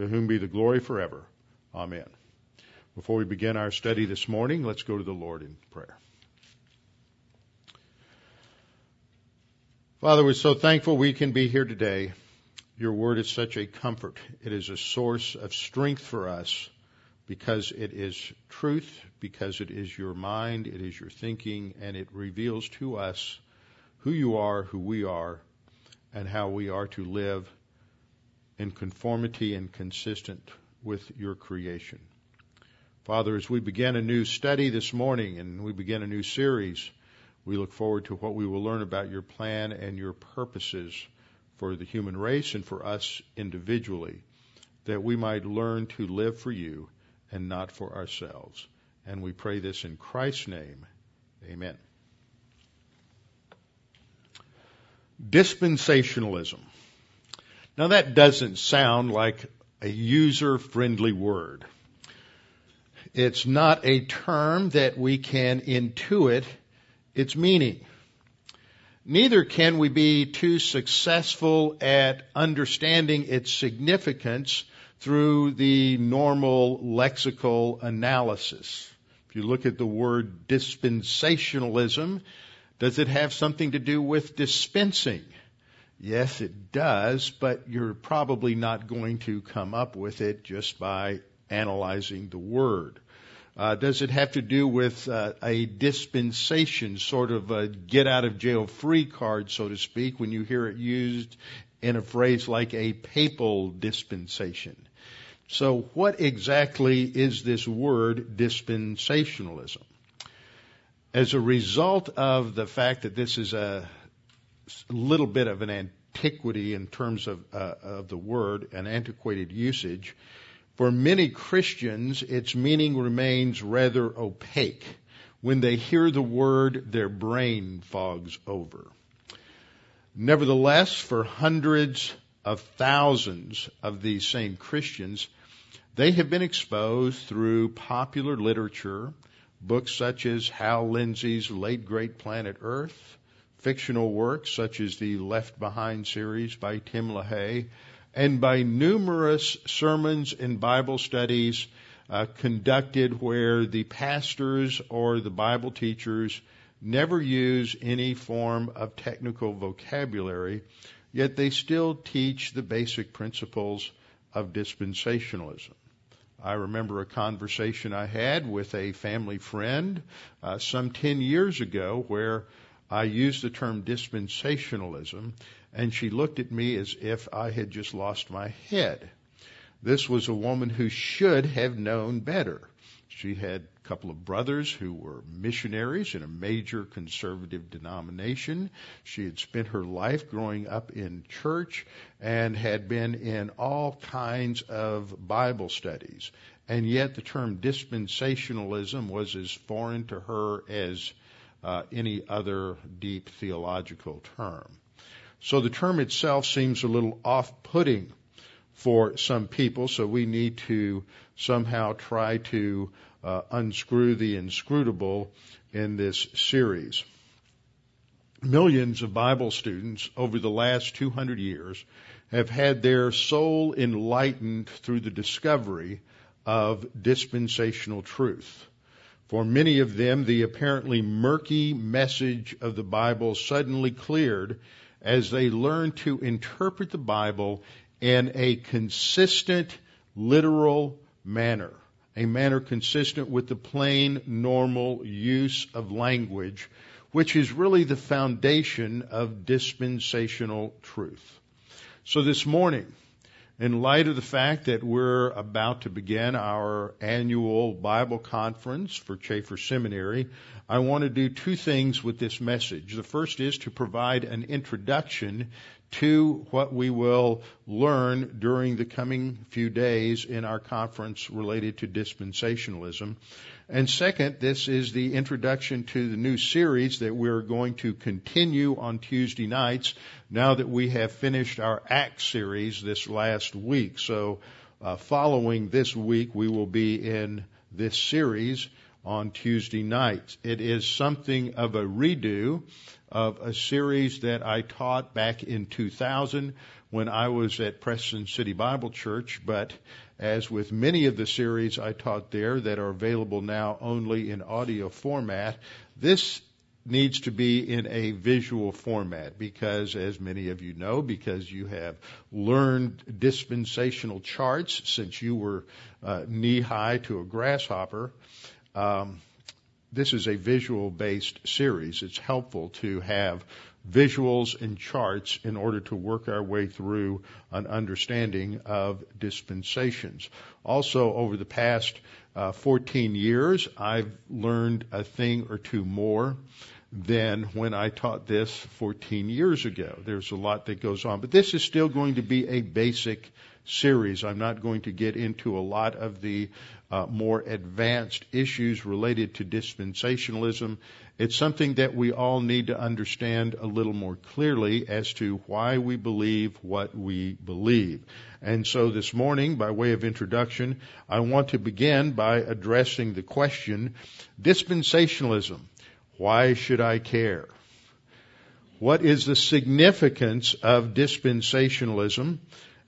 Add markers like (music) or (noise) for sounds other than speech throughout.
to whom be the glory forever. Amen. Before we begin our study this morning, let's go to the Lord in prayer. Father, we're so thankful we can be here today. Your word is such a comfort. It is a source of strength for us because it is truth, because it is your mind, it is your thinking, and it reveals to us who you are, who we are, and how we are to live in conformity and consistent with your creation. Father, as we begin a new study this morning and we begin a new series, we look forward to what we will learn about your plan and your purposes for the human race and for us individually, that we might learn to live for you and not for ourselves. And we pray this in Christ's name. Amen. Dispensationalism. Now that doesn't sound like a user friendly word. It's not a term that we can intuit its meaning. Neither can we be too successful at understanding its significance through the normal lexical analysis. If you look at the word dispensationalism, does it have something to do with dispensing? Yes, it does, but you're probably not going to come up with it just by analyzing the word. Uh, does it have to do with uh, a dispensation, sort of a get out of jail free card, so to speak, when you hear it used in a phrase like a papal dispensation? So, what exactly is this word dispensationalism? As a result of the fact that this is a little bit of an antiquity in terms of, uh, of the word, an antiquated usage. For many Christians, its meaning remains rather opaque. When they hear the word, their brain fogs over. Nevertheless, for hundreds of thousands of these same Christians, they have been exposed through popular literature, books such as Hal Lindsey's Late Great Planet Earth, fictional works such as the Left Behind series by Tim LaHaye, and by numerous sermons and Bible studies uh, conducted where the pastors or the Bible teachers never use any form of technical vocabulary, yet they still teach the basic principles of dispensationalism. I remember a conversation I had with a family friend uh, some 10 years ago where I used the term dispensationalism, and she looked at me as if I had just lost my head. This was a woman who should have known better. She had a couple of brothers who were missionaries in a major conservative denomination. She had spent her life growing up in church and had been in all kinds of Bible studies. And yet the term dispensationalism was as foreign to her as uh, any other deep theological term. So the term itself seems a little off-putting for some people, so we need to somehow try to uh, unscrew the inscrutable in this series. Millions of Bible students over the last 200 years have had their soul enlightened through the discovery of dispensational truth. For many of them, the apparently murky message of the Bible suddenly cleared as they learned to interpret the Bible in a consistent, literal manner, a manner consistent with the plain, normal use of language, which is really the foundation of dispensational truth. So this morning, in light of the fact that we're about to begin our annual Bible conference for Chafer Seminary, I want to do two things with this message. The first is to provide an introduction to what we will learn during the coming few days in our conference related to dispensationalism. And second, this is the introduction to the new series that we're going to continue on Tuesday nights now that we have finished our Acts series this last week. So, uh, following this week, we will be in this series on Tuesday nights. It is something of a redo of a series that I taught back in 2000 when I was at Preston City Bible Church, but as with many of the series I taught there that are available now only in audio format, this needs to be in a visual format because, as many of you know, because you have learned dispensational charts since you were uh, knee high to a grasshopper. Um, this is a visual based series. It's helpful to have visuals and charts in order to work our way through an understanding of dispensations. Also, over the past uh, 14 years, I've learned a thing or two more than when I taught this 14 years ago. There's a lot that goes on, but this is still going to be a basic series. I'm not going to get into a lot of the uh, more advanced issues related to dispensationalism. It's something that we all need to understand a little more clearly as to why we believe what we believe. And so this morning, by way of introduction, I want to begin by addressing the question, dispensationalism. Why should I care? What is the significance of dispensationalism?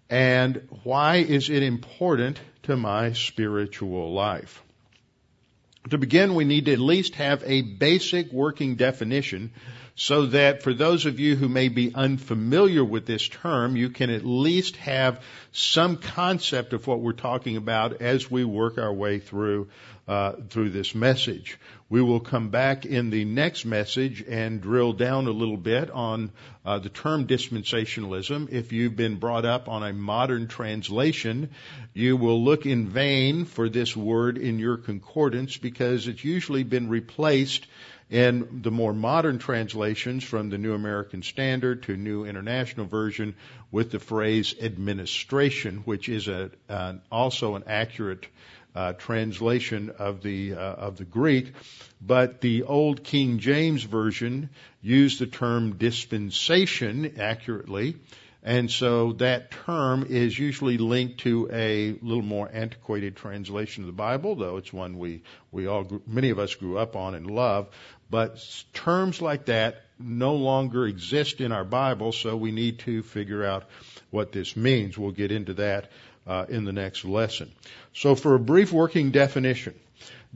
And why is it important to my spiritual life? To begin, we need to at least have a basic working definition so that for those of you who may be unfamiliar with this term, you can at least have some concept of what we're talking about as we work our way through uh, through this message. We will come back in the next message and drill down a little bit on uh, the term dispensationalism. If you've been brought up on a modern translation, you will look in vain for this word in your concordance because it's usually been replaced in the more modern translations from the New American Standard to New International Version with the phrase administration, which is a, also an accurate uh, translation of the uh, of the Greek, but the old King James version used the term dispensation accurately, and so that term is usually linked to a little more antiquated translation of the Bible, though it's one we we all many of us grew up on and love. But terms like that no longer exist in our Bible, so we need to figure out what this means. We'll get into that uh, in the next lesson. So, for a brief working definition,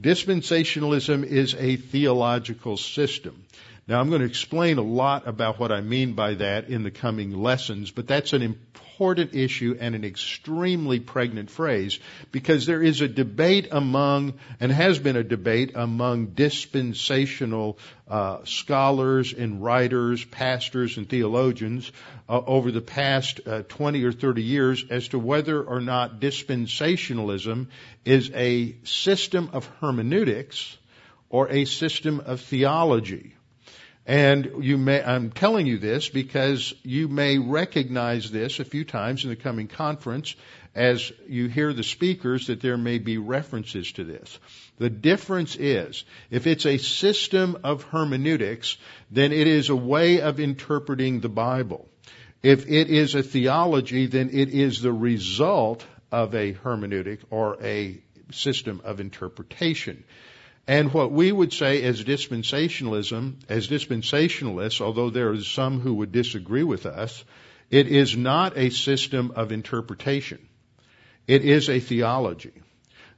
dispensationalism is a theological system. Now, I'm going to explain a lot about what I mean by that in the coming lessons, but that's an important issue and an extremely pregnant phrase because there is a debate among, and has been a debate among dispensational uh, scholars and writers, pastors and theologians uh, over the past uh, 20 or 30 years as to whether or not dispensationalism is a system of hermeneutics or a system of theology. And you may, I'm telling you this because you may recognize this a few times in the coming conference as you hear the speakers that there may be references to this. The difference is, if it's a system of hermeneutics, then it is a way of interpreting the Bible. If it is a theology, then it is the result of a hermeneutic or a system of interpretation. And what we would say as dispensationalism, as dispensationalists, although there are some who would disagree with us, it is not a system of interpretation. It is a theology.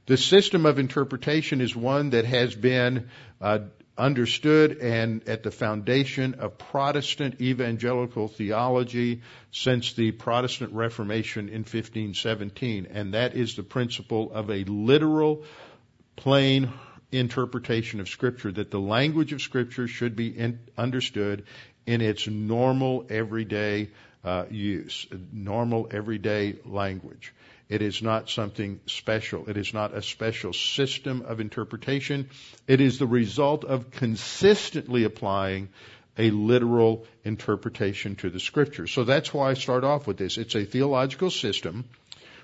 The system of interpretation is one that has been uh, understood and at the foundation of Protestant evangelical theology since the Protestant Reformation in 1517, and that is the principle of a literal, plain interpretation of Scripture, that the language of Scripture should be in, understood in its normal, everyday uh, use, normal, everyday language. It is not something special. It is not a special system of interpretation. It is the result of consistently applying a literal interpretation to the scripture. So that's why I start off with this. It's a theological system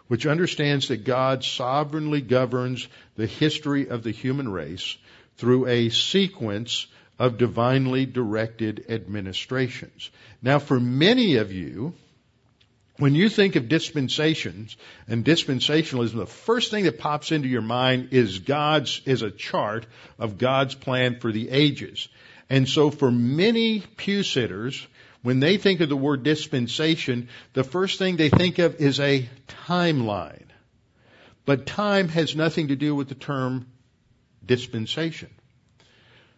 which understands that God sovereignly governs the history of the human race through a sequence of divinely directed administrations. Now for many of you, when you think of dispensations and dispensationalism, the first thing that pops into your mind is God's, is a chart of God's plan for the ages. And so for many pew sitters, when they think of the word dispensation, the first thing they think of is a timeline. But time has nothing to do with the term dispensation.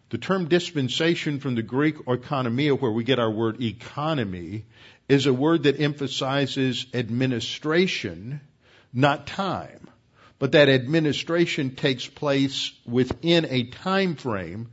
The term dispensation from the Greek oikonomia, where we get our word economy, is a word that emphasizes administration, not time. But that administration takes place within a time frame.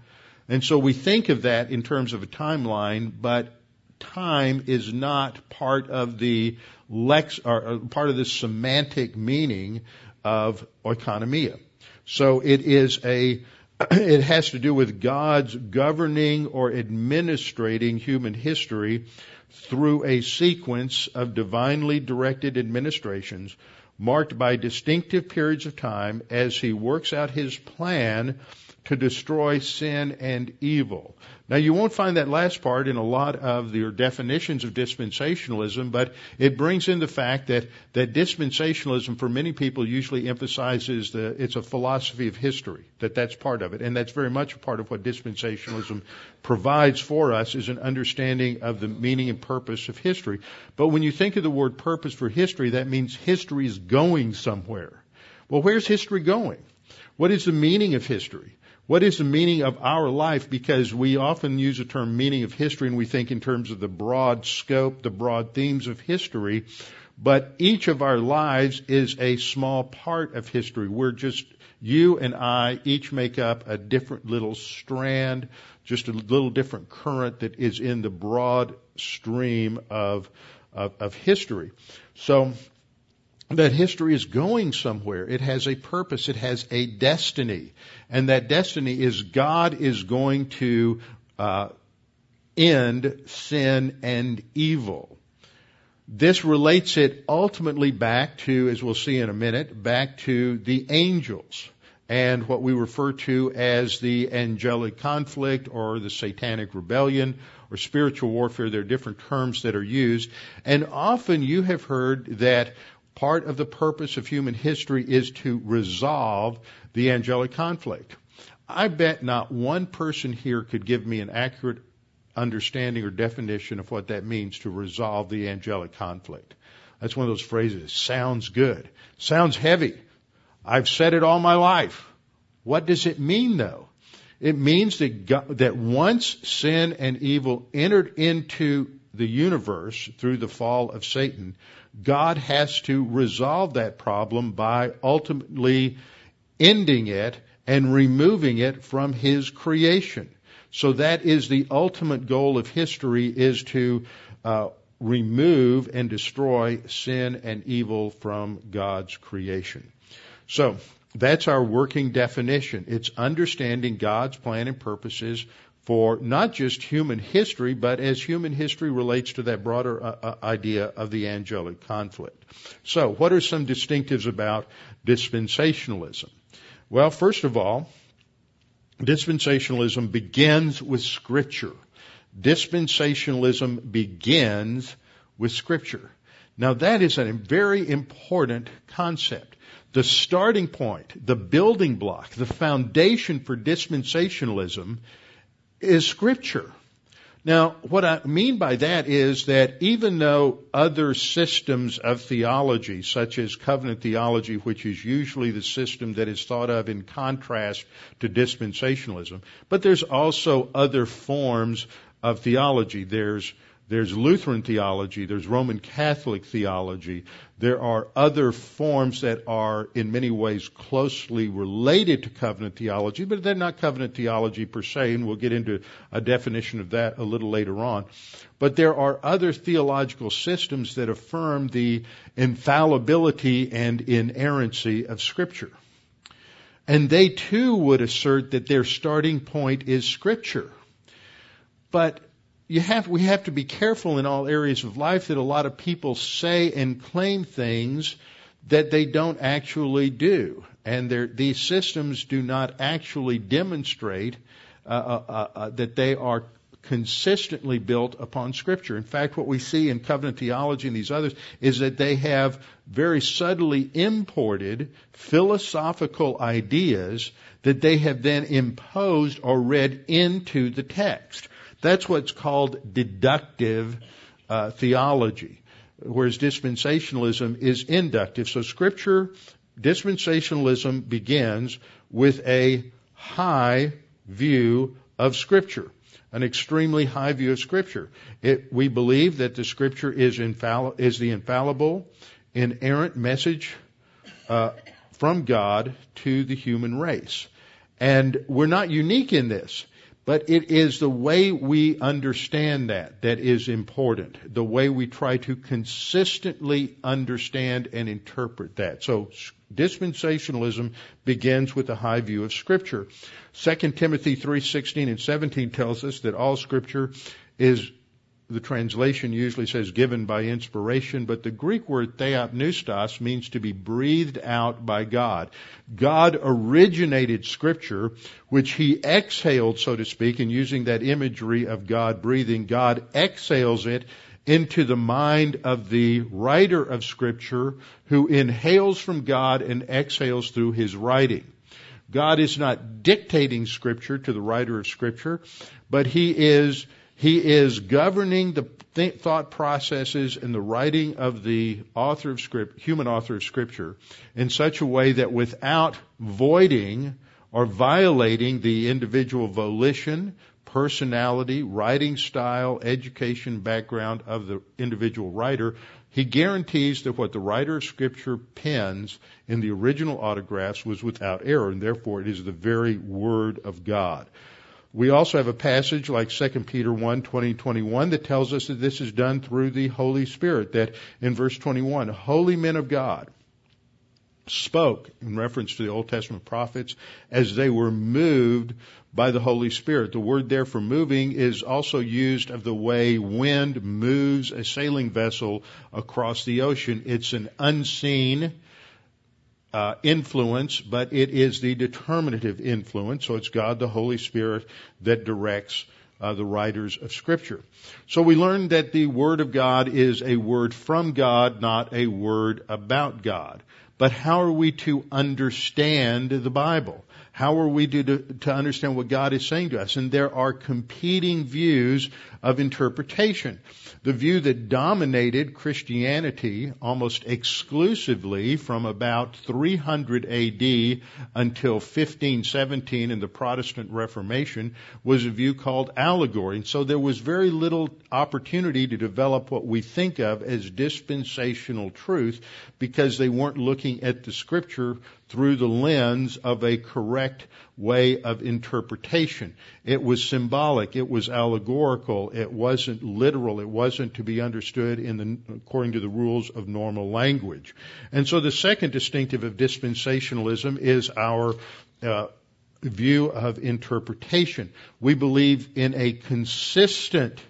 And so we think of that in terms of a timeline, but time is not part of the lex, or uh, part of the semantic meaning of oikonomia. So it is a, (clears throat) it has to do with God's governing or administrating human history through a sequence of divinely directed administrations marked by distinctive periods of time as he works out his plan to destroy sin and evil. Now you won't find that last part in a lot of the definitions of dispensationalism, but it brings in the fact that, that dispensationalism for many people usually emphasizes the, it's a philosophy of history, that that's part of it. And that's very much a part of what dispensationalism provides for us is an understanding of the meaning and purpose of history. But when you think of the word purpose for history, that means history is going somewhere. Well, where's history going? What is the meaning of history? What is the meaning of our life? Because we often use the term meaning of history and we think in terms of the broad scope, the broad themes of history. But each of our lives is a small part of history. We're just, you and I each make up a different little strand, just a little different current that is in the broad stream of, of, of history. So, that history is going somewhere. It has a purpose. It has a destiny. And that destiny is God is going to uh, end sin and evil. This relates it ultimately back to, as we'll see in a minute, back to the angels and what we refer to as the angelic conflict or the satanic rebellion or spiritual warfare. There are different terms that are used. And often you have heard that part of the purpose of human history is to resolve the angelic conflict. I bet not one person here could give me an accurate understanding or definition of what that means to resolve the angelic conflict. That's one of those phrases. Sounds good. Sounds heavy. I've said it all my life. What does it mean though? It means that God, that once sin and evil entered into the universe through the fall of Satan, God has to resolve that problem by ultimately ending it and removing it from His creation. So that is the ultimate goal of history is to uh, remove and destroy sin and evil from God's creation. So that's our working definition. It's understanding God's plan and purposes for not just human history, but as human history relates to that broader uh, uh, idea of the angelic conflict. So, what are some distinctives about dispensationalism? Well, first of all, dispensationalism begins with Scripture. Dispensationalism begins with Scripture. Now, that is a very important concept. The starting point, the building block, the foundation for dispensationalism is Scripture. Now, what I mean by that is that even though other systems of theology, such as covenant theology, which is usually the system that is thought of in contrast to dispensationalism, but there's also other forms of theology. There's there's Lutheran theology, there's Roman Catholic theology, there are other forms that are in many ways closely related to covenant theology, but they're not covenant theology per se, and we'll get into a definition of that a little later on. But there are other theological systems that affirm the infallibility and inerrancy of Scripture. And they too would assert that their starting point is Scripture. But you have, we have to be careful in all areas of life that a lot of people say and claim things that they don't actually do. And these systems do not actually demonstrate uh, uh, uh, uh, that they are consistently built upon Scripture. In fact, what we see in covenant theology and these others is that they have very subtly imported philosophical ideas that they have then imposed or read into the text. That's what's called deductive uh, theology, whereas dispensationalism is inductive. So scripture, dispensationalism begins with a high view of scripture an extremely high view of Scripture. It, we believe that the Scripture is, infall- is the infallible, inerrant message uh, from God to the human race. And we're not unique in this. But it is the way we understand that that is important. The way we try to consistently understand and interpret that. So dispensationalism begins with a high view of scripture. 2 Timothy 3:16 and 17 tells us that all scripture is the translation usually says given by inspiration, but the Greek word theopneustos means to be breathed out by God. God originated scripture, which he exhaled, so to speak, and using that imagery of God breathing, God exhales it into the mind of the writer of scripture who inhales from God and exhales through his writing. God is not dictating scripture to the writer of scripture, but he is he is governing the th- thought processes and the writing of the author of script, human author of scripture in such a way that without voiding or violating the individual volition, personality, writing style, education background of the individual writer, he guarantees that what the writer of scripture pens in the original autographs was without error, and therefore it is the very word of God. We also have a passage like 2 Peter 1, 20, 21 that tells us that this is done through the Holy Spirit. That in verse 21, holy men of God spoke in reference to the Old Testament prophets as they were moved by the Holy Spirit. The word there for moving is also used of the way wind moves a sailing vessel across the ocean. It's an unseen, uh, influence, but it is the determinative influence. So it's God the Holy Spirit that directs uh, the writers of Scripture. So we learn that the Word of God is a word from God, not a word about God. But how are we to understand the Bible? How are we to, to understand what God is saying to us? And there are competing views of interpretation. The view that dominated Christianity almost exclusively from about 300 AD until 1517 in the Protestant Reformation was a view called allegory. And so there was very little opportunity to develop what we think of as dispensational truth because they weren't looking at the scripture through the lens of a correct way of interpretation. It was symbolic, it was allegorical, it wasn't literal, it wasn't to be understood in the, according to the rules of normal language. And so the second distinctive of dispensationalism is our uh, view of interpretation. We believe in a consistent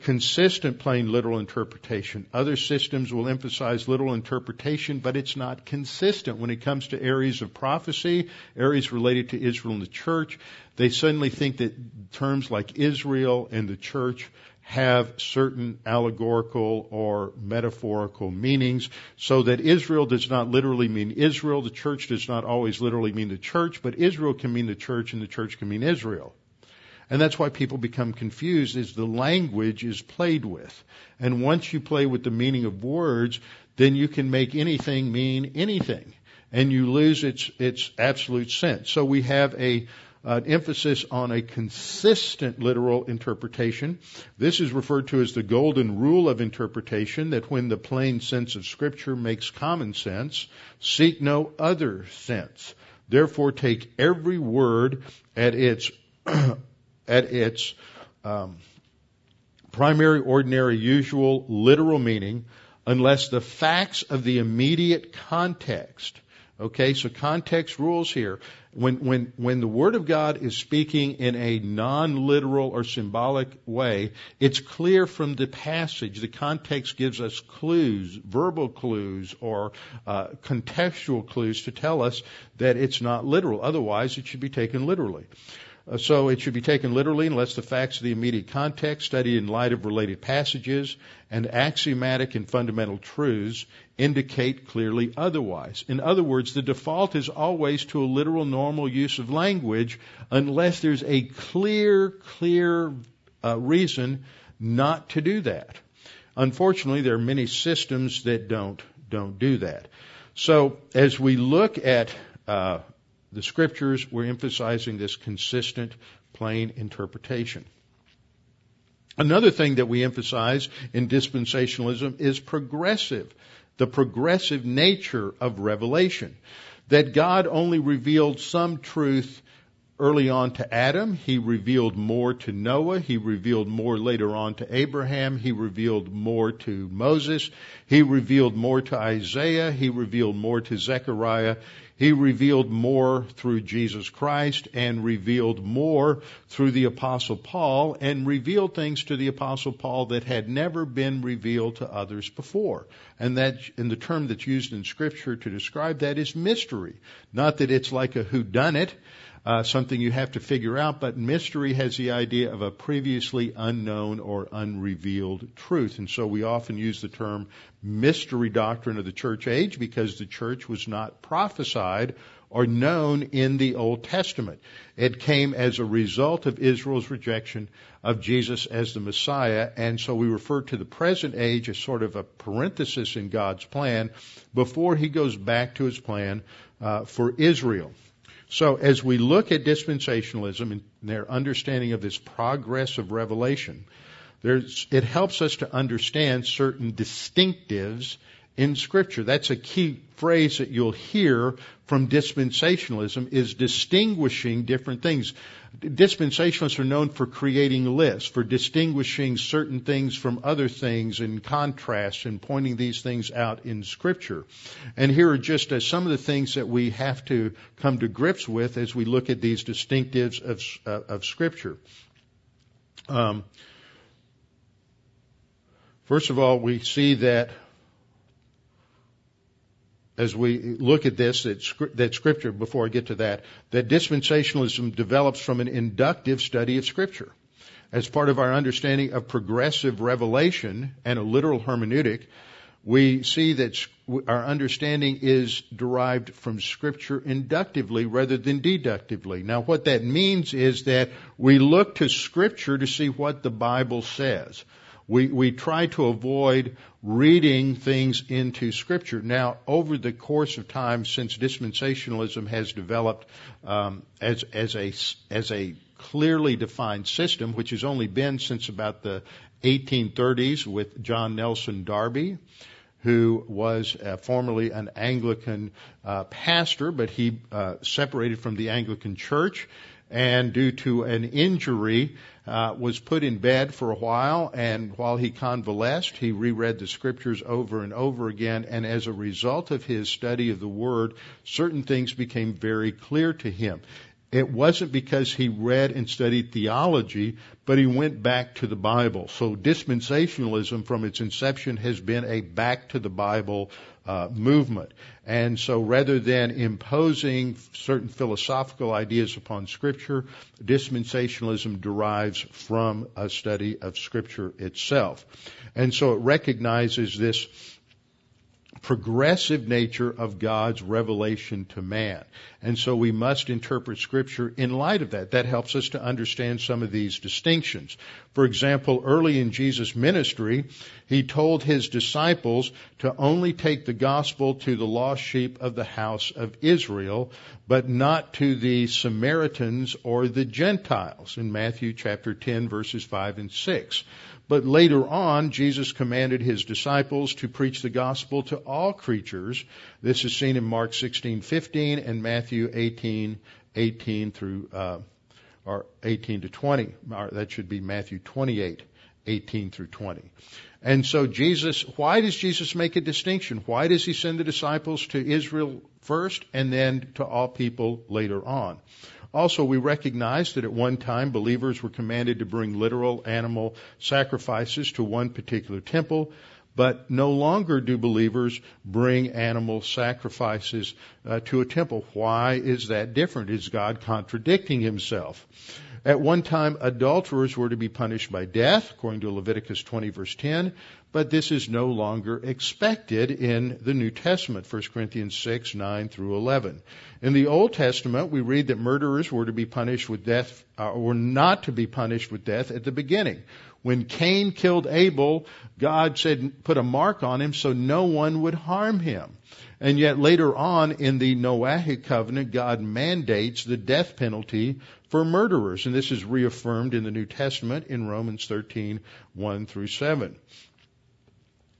consistent plain literal interpretation. Other systems will emphasize literal interpretation, but it's not consistent when it comes to areas of prophecy, areas related to Israel and the church. They suddenly think that terms like Israel and the church have certain allegorical or metaphorical meanings so that Israel does not literally mean Israel. The church does not always literally mean the church, but Israel can mean the church and the church can mean Israel. And that's why people become confused is the language is played with. And once you play with the meaning of words, then you can make anything mean anything. And you lose its, its absolute sense. So we have a, an emphasis on a consistent literal interpretation. This is referred to as the golden rule of interpretation that when the plain sense of scripture makes common sense, seek no other sense. Therefore take every word at its, (clears throat) at its, um, primary, ordinary, usual, literal meaning unless the facts of the immediate context Okay, so context rules here. When, when, when the Word of God is speaking in a non-literal or symbolic way, it's clear from the passage. The context gives us clues, verbal clues, or uh, contextual clues to tell us that it's not literal. Otherwise, it should be taken literally. Uh, so it should be taken literally unless the facts of the immediate context, studied in light of related passages, and axiomatic and fundamental truths indicate clearly otherwise. In other words, the default is always to a literal normal use of language unless there's a clear, clear uh, reason not to do that. Unfortunately, there are many systems that don't don't do that. So as we look at uh, the scriptures, we're emphasizing this consistent, plain interpretation. Another thing that we emphasize in dispensationalism is progressive, the progressive nature of revelation. That God only revealed some truth early on to Adam. He revealed more to Noah. He revealed more later on to Abraham. He revealed more to Moses. He revealed more to Isaiah. He revealed more to Zechariah. He revealed more through Jesus Christ and revealed more through the apostle Paul and revealed things to the apostle Paul that had never been revealed to others before. And that, and the term that's used in scripture to describe that is mystery. Not that it's like a whodunit, uh, something you have to figure out, but mystery has the idea of a previously unknown or unrevealed truth. And so we often use the term mystery doctrine of the church age because the church was not prophesied or known in the Old Testament. It came as a result of Israel's rejection of Jesus as the Messiah, and so we refer to the present age as sort of a parenthesis in God's plan before he goes back to his plan uh, for Israel. So as we look at dispensationalism and their understanding of this progress of revelation, it helps us to understand certain distinctives in scripture. That's a key phrase that you'll hear from dispensationalism is distinguishing different things dispensationalists are known for creating lists, for distinguishing certain things from other things in contrast and pointing these things out in Scripture. And here are just uh, some of the things that we have to come to grips with as we look at these distinctives of, uh, of Scripture. Um, first of all, we see that as we look at this, that, that scripture, before I get to that, that dispensationalism develops from an inductive study of scripture. As part of our understanding of progressive revelation and a literal hermeneutic, we see that our understanding is derived from scripture inductively rather than deductively. Now what that means is that we look to scripture to see what the Bible says we, we try to avoid reading things into scripture. Now, over the course of time, since dispensationalism has developed um, as as a as a clearly defined system, which has only been since about the 1830s with John Nelson Darby, who was uh, formerly an Anglican uh, pastor, but he uh, separated from the Anglican Church and due to an injury uh, was put in bed for a while and while he convalesced he reread the scriptures over and over again and as a result of his study of the word certain things became very clear to him it wasn't because he read and studied theology, but he went back to the Bible. So dispensationalism from its inception has been a back to the Bible uh, movement. And so rather than imposing certain philosophical ideas upon Scripture, dispensationalism derives from a study of Scripture itself. And so it recognizes this progressive nature of God's revelation to man. And so we must interpret scripture in light of that. That helps us to understand some of these distinctions. For example, early in Jesus' ministry, he told his disciples to only take the gospel to the lost sheep of the house of Israel, but not to the Samaritans or the Gentiles in Matthew chapter 10 verses 5 and 6. But later on, Jesus commanded his disciples to preach the gospel to all creatures. This is seen in Mark 16:15 and Matthew 18:18 through uh, or 18 to 20. Or That should be Matthew 28, 18 through 20. And so Jesus, why does Jesus make a distinction? Why does he send the disciples to Israel first and then to all people later on? Also, we recognize that at one time believers were commanded to bring literal animal sacrifices to one particular temple, but no longer do believers bring animal sacrifices uh, to a temple. Why is that different? Is God contradicting himself? At one time, adulterers were to be punished by death, according to Leviticus 20 verse 10, but this is no longer expected in the New Testament, 1 Corinthians 6, 9 through 11. In the Old Testament, we read that murderers were to be punished with death, uh, or not to be punished with death at the beginning. When Cain killed Abel, God said, put a mark on him so no one would harm him. And yet later on in the Noahic covenant, God mandates the death penalty for murderers. And this is reaffirmed in the New Testament in Romans 13, 1 through 7.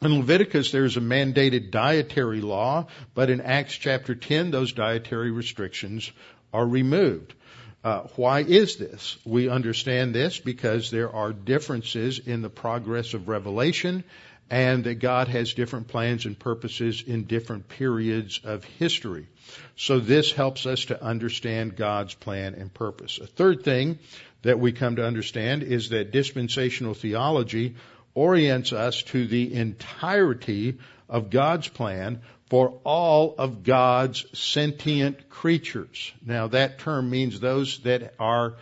In Leviticus, there's a mandated dietary law, but in Acts chapter 10, those dietary restrictions are removed. Uh, why is this? We understand this because there are differences in the progress of revelation and that God has different plans and purposes in different periods of history. So this helps us to understand God's plan and purpose. A third thing that we come to understand is that dispensational theology orients us to the entirety of God's plan for all of God's sentient creatures. Now that term means those that are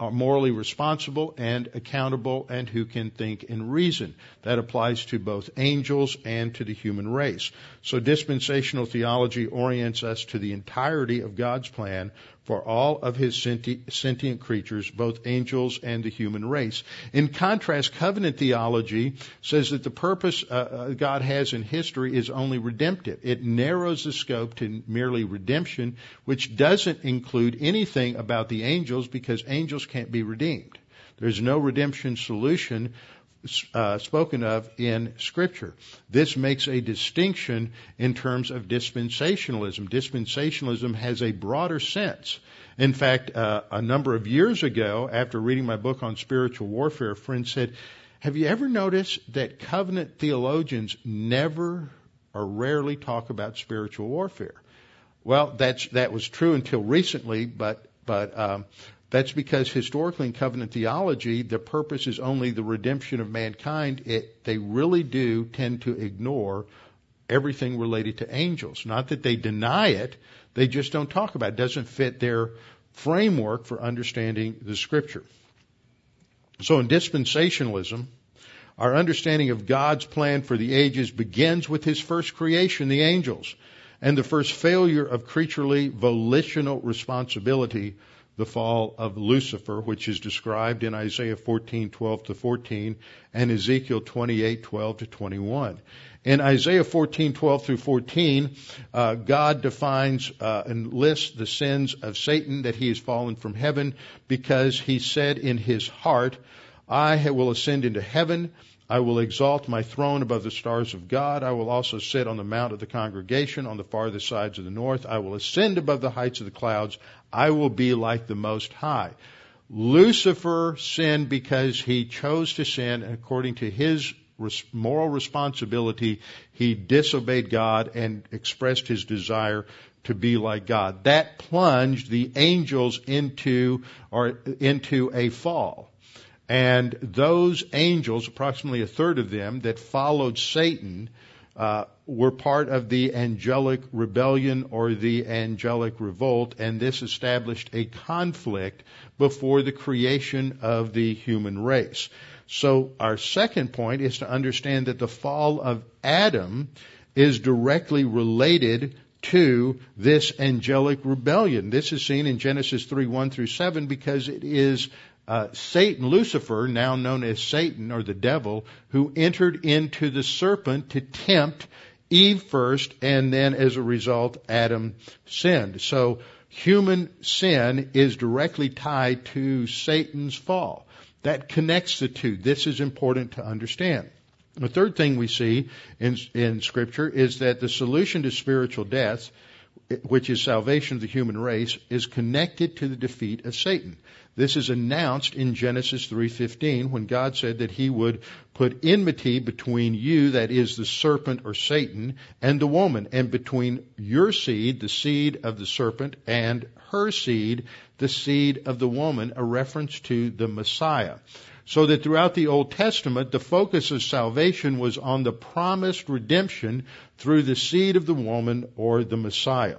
morally responsible and accountable and who can think and reason. That applies to both angels and to the human race. So dispensational theology orients us to the entirety of God's plan for all of his sentient creatures, both angels and the human race. In contrast, covenant theology says that the purpose uh, uh, God has in history is only redemptive. It narrows the scope to merely redemption, which doesn't include anything about the angels because angels can't be redeemed. There's no redemption solution uh, spoken of in Scripture. This makes a distinction in terms of dispensationalism. Dispensationalism has a broader sense. In fact, uh, a number of years ago, after reading my book on spiritual warfare, a friend said, Have you ever noticed that covenant theologians never or rarely talk about spiritual warfare? Well, that's, that was true until recently, but, but, um, that's because historically in covenant theology, the purpose is only the redemption of mankind. It, they really do tend to ignore everything related to angels. Not that they deny it, they just don't talk about it. It doesn't fit their framework for understanding the scripture. So in dispensationalism, our understanding of God's plan for the ages begins with his first creation, the angels, and the first failure of creaturely volitional responsibility the fall of Lucifer, which is described in Isaiah 14:12 to 14 and Ezekiel 28:12 to 21. In Isaiah 14:12 through 14, uh, God defines uh, and lists the sins of Satan that he has fallen from heaven because he said in his heart, "I will ascend into heaven." I will exalt my throne above the stars of God. I will also sit on the mount of the congregation on the farthest sides of the north. I will ascend above the heights of the clouds. I will be like the Most High. Lucifer sinned because he chose to sin, and according to his moral responsibility, he disobeyed God and expressed his desire to be like God. That plunged the angels into or into a fall. And those angels, approximately a third of them, that followed Satan, uh, were part of the angelic rebellion or the angelic revolt, and this established a conflict before the creation of the human race. So our second point is to understand that the fall of Adam is directly related to this angelic rebellion. This is seen in Genesis 3 1 through 7 because it is uh, Satan, Lucifer, now known as Satan or the devil, who entered into the serpent to tempt Eve first, and then as a result, Adam sinned. So human sin is directly tied to Satan's fall. That connects the two. This is important to understand. The third thing we see in, in scripture is that the solution to spiritual death, which is salvation of the human race, is connected to the defeat of Satan. This is announced in Genesis 3:15 when God said that he would put enmity between you that is the serpent or Satan and the woman and between your seed the seed of the serpent and her seed the seed of the woman a reference to the Messiah. So that throughout the Old Testament, the focus of salvation was on the promised redemption through the seed of the woman or the Messiah.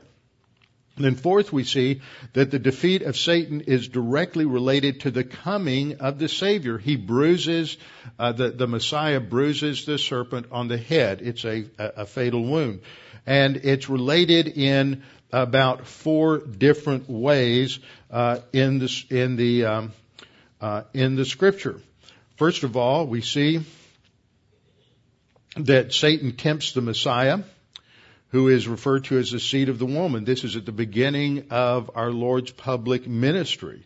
And then fourth, we see that the defeat of Satan is directly related to the coming of the Savior. He bruises, uh, the, the Messiah bruises the serpent on the head. It's a, a fatal wound. And it's related in about four different ways uh, in the, in the um, uh, in the scripture. First of all, we see that Satan tempts the Messiah, who is referred to as the seed of the woman. This is at the beginning of our Lord's public ministry.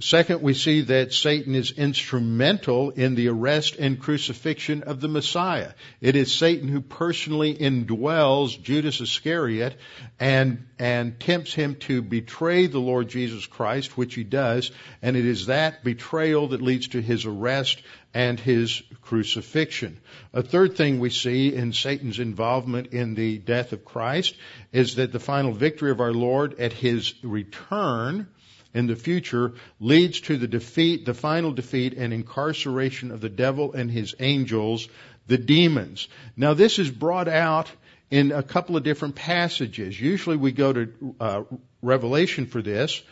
Second, we see that Satan is instrumental in the arrest and crucifixion of the Messiah. It is Satan who personally indwells Judas Iscariot and, and tempts him to betray the Lord Jesus Christ, which he does, and it is that betrayal that leads to his arrest and his crucifixion. A third thing we see in Satan's involvement in the death of Christ is that the final victory of our Lord at his return in the future leads to the defeat, the final defeat and incarceration of the devil and his angels, the demons. Now this is brought out in a couple of different passages. Usually we go to uh, Revelation for this,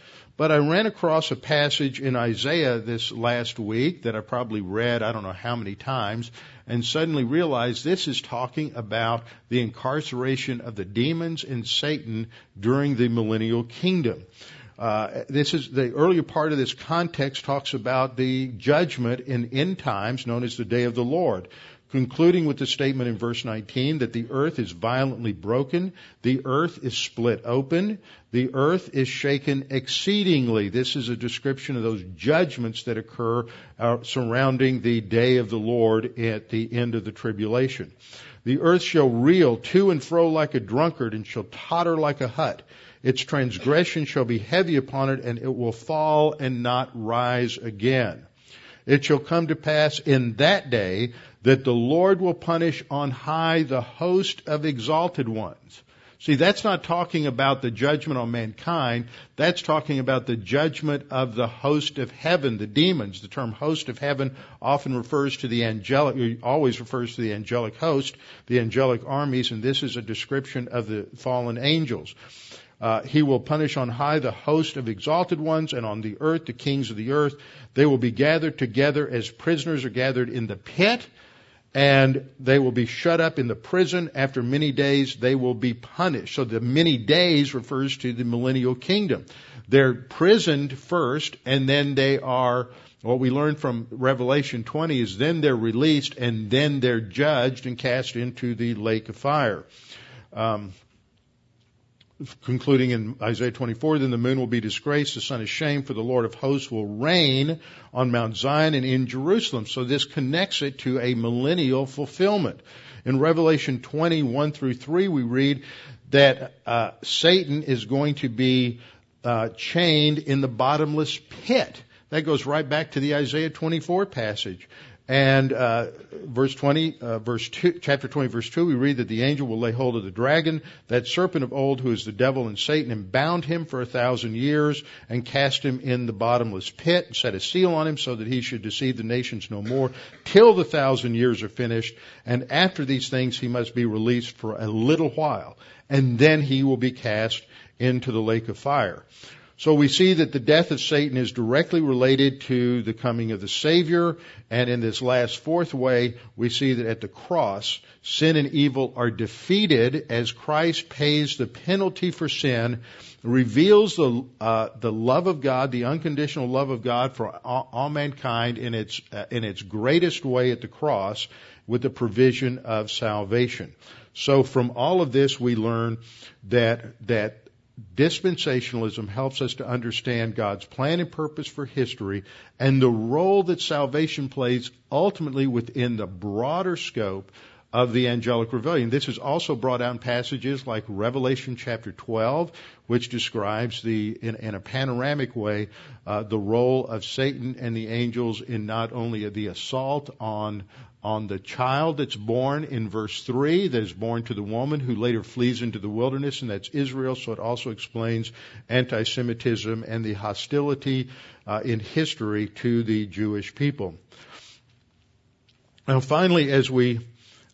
but I ran across a passage in Isaiah this last week that I probably read I don't know how many times and suddenly realized this is talking about the incarceration of the demons and Satan during the millennial kingdom. Uh, this is the earlier part of this context talks about the judgment in end times known as the day of the Lord concluding with the statement in verse 19 that the earth is violently broken, the earth is split open, the earth is shaken exceedingly. This is a description of those judgments that occur uh, surrounding the day of the Lord at the end of the tribulation. The earth shall reel to and fro like a drunkard and shall totter like a hut. Its transgression shall be heavy upon it, and it will fall and not rise again. It shall come to pass in that day that the Lord will punish on high the host of exalted ones. See, that's not talking about the judgment on mankind. That's talking about the judgment of the host of heaven, the demons. The term host of heaven often refers to the angelic, always refers to the angelic host, the angelic armies, and this is a description of the fallen angels. Uh, he will punish on high the host of exalted ones, and on the earth the kings of the earth. They will be gathered together as prisoners are gathered in the pit, and they will be shut up in the prison. After many days, they will be punished. So the many days refers to the millennial kingdom. They're prisoned first, and then they are what we learn from Revelation 20 is then they're released and then they're judged and cast into the lake of fire. Um, concluding in Isaiah 24, then the moon will be disgraced, the sun is shamed, for the Lord of hosts will reign on Mount Zion and in Jerusalem. So this connects it to a millennial fulfillment. In Revelation 21 through 3, we read that uh, Satan is going to be uh, chained in the bottomless pit. That goes right back to the Isaiah 24 passage. And uh, verse 20, uh, verse 2, chapter 20, verse 2, we read that the angel will lay hold of the dragon, that serpent of old who is the devil and Satan, and bound him for a thousand years, and cast him in the bottomless pit, and set a seal on him so that he should deceive the nations no more, till the thousand years are finished. And after these things he must be released for a little while, and then he will be cast into the lake of fire. So we see that the death of Satan is directly related to the coming of the Savior. And in this last fourth way, we see that at the cross, sin and evil are defeated as Christ pays the penalty for sin, reveals the, uh, the love of God, the unconditional love of God for all, all mankind in its, uh, in its greatest way at the cross with the provision of salvation. So from all of this, we learn that, that dispensationalism helps us to understand God's plan and purpose for history and the role that salvation plays ultimately within the broader scope of the angelic rebellion. This is also brought out passages like Revelation chapter 12, which describes the, in, in a panoramic way, uh, the role of Satan and the angels in not only the assault on on the child that's born in verse 3 that is born to the woman who later flees into the wilderness, and that's Israel. So it also explains anti Semitism and the hostility uh, in history to the Jewish people. Now, finally, as we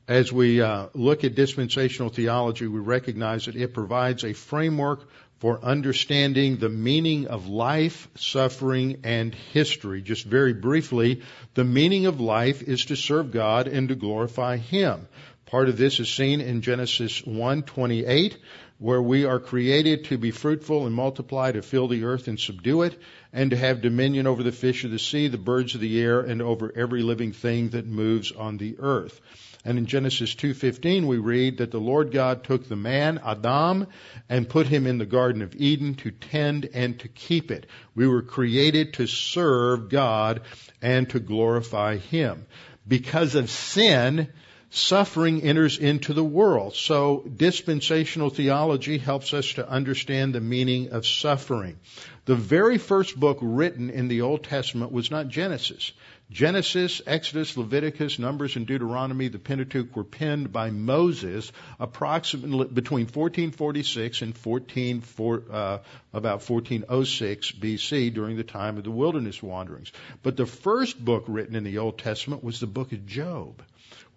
as we uh, look at dispensational theology, we recognize that it provides a framework for understanding the meaning of life, suffering, and history. Just very briefly, the meaning of life is to serve God and to glorify Him. Part of this is seen in Genesis 1:28, where we are created to be fruitful and multiply, to fill the earth and subdue it, and to have dominion over the fish of the sea, the birds of the air, and over every living thing that moves on the earth. And in Genesis 2:15 we read that the Lord God took the man Adam and put him in the garden of Eden to tend and to keep it. We were created to serve God and to glorify him. Because of sin, suffering enters into the world. So dispensational theology helps us to understand the meaning of suffering. The very first book written in the Old Testament was not Genesis. Genesis, Exodus, Leviticus, Numbers, and Deuteronomy, the Pentateuch, were penned by Moses approximately between 1446 and 14, uh, about 1406 BC during the time of the wilderness wanderings. But the first book written in the Old Testament was the book of Job.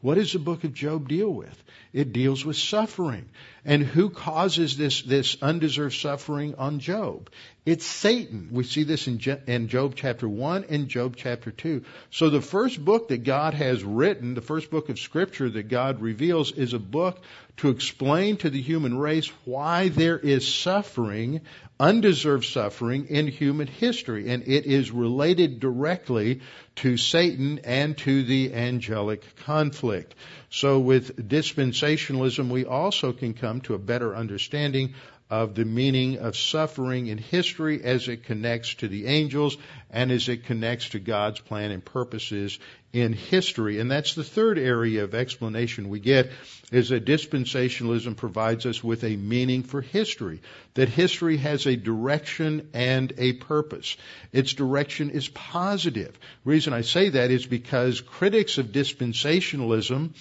What does the book of Job deal with? It deals with suffering. And who causes this, this undeserved suffering on Job? It's Satan. We see this in, in Job chapter 1 and Job chapter 2. So the first book that God has written, the first book of scripture that God reveals is a book to explain to the human race why there is suffering, undeserved suffering in human history. And it is related directly to Satan and to the angelic conflict. So with dispensationalism, we also can come to a better understanding of the meaning of suffering in history as it connects to the angels and as it connects to God's plan and purposes in history. And that's the third area of explanation we get is that dispensationalism provides us with a meaning for history. That history has a direction and a purpose. Its direction is positive. The reason I say that is because critics of dispensationalism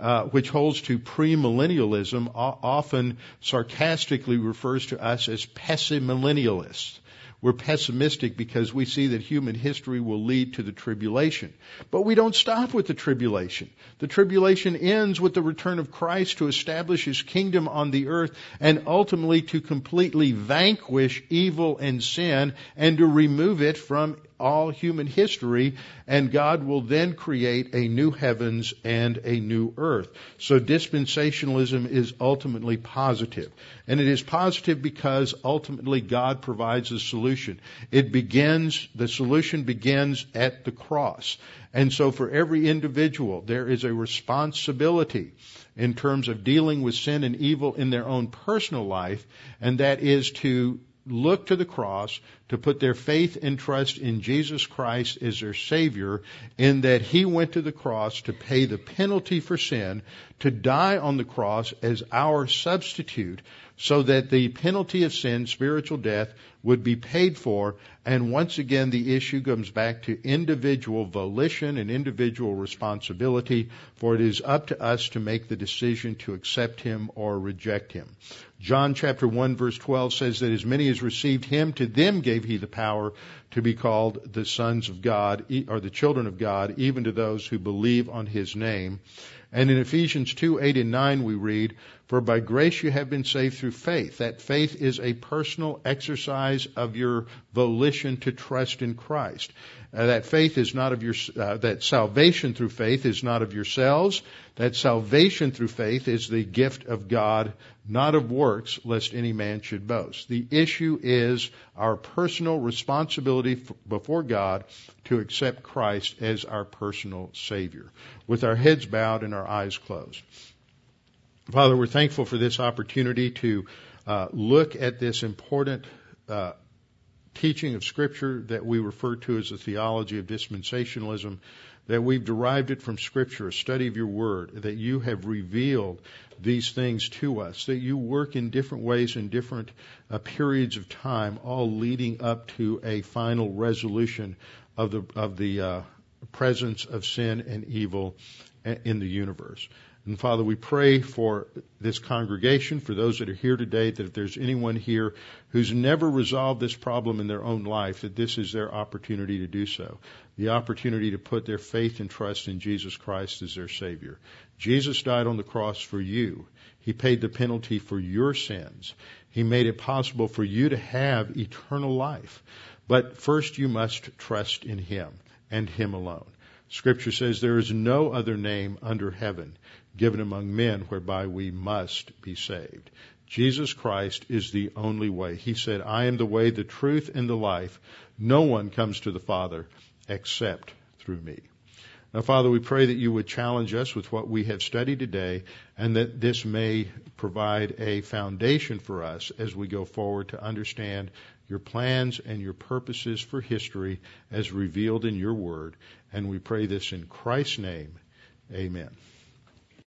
uh, which holds to premillennialism, often sarcastically refers to us as pessimillennialists. We're pessimistic because we see that human history will lead to the tribulation. But we don't stop with the tribulation. The tribulation ends with the return of Christ to establish his kingdom on the earth and ultimately to completely vanquish evil and sin and to remove it from all human history, and God will then create a new heavens and a new earth. So dispensationalism is ultimately positive. And it is positive because ultimately God provides a solution. It begins, the solution begins at the cross. And so for every individual, there is a responsibility in terms of dealing with sin and evil in their own personal life, and that is to look to the cross, to put their faith and trust in Jesus Christ as their Savior, in that He went to the cross to pay the penalty for sin, to die on the cross as our substitute, so that the penalty of sin, spiritual death, would be paid for. And once again, the issue comes back to individual volition and individual responsibility, for it is up to us to make the decision to accept Him or reject Him. John chapter 1 verse 12 says that as many as received Him, to them gave He the power to be called the sons of God, or the children of God, even to those who believe on His name. And in Ephesians 2, 8 and 9 we read, For by grace you have been saved through faith. That faith is a personal exercise of your volition to trust in Christ. Uh, that faith is not of your, uh, that salvation through faith is not of yourselves. That salvation through faith is the gift of God, not of works, lest any man should boast. The issue is our personal responsibility f- before God to accept Christ as our personal Savior, with our heads bowed and our eyes closed. Father, we're thankful for this opportunity to uh, look at this important uh, teaching of Scripture that we refer to as the theology of dispensationalism, that we've derived it from Scripture, a study of your Word, that you have revealed these things to us, that you work in different ways in different uh, periods of time, all leading up to a final resolution of the of the uh, presence of sin and evil in the universe. And Father, we pray for this congregation, for those that are here today, that if there's anyone here who's never resolved this problem in their own life, that this is their opportunity to do so. The opportunity to put their faith and trust in Jesus Christ as their Savior. Jesus died on the cross for you. He paid the penalty for your sins. He made it possible for you to have eternal life. But first you must trust in Him and Him alone. Scripture says there is no other name under heaven given among men whereby we must be saved. Jesus Christ is the only way. He said, I am the way, the truth, and the life. No one comes to the Father except through me. Now, Father, we pray that you would challenge us with what we have studied today and that this may provide a foundation for us as we go forward to understand your plans and your purposes for history as revealed in your word. And we pray this in Christ's name. Amen.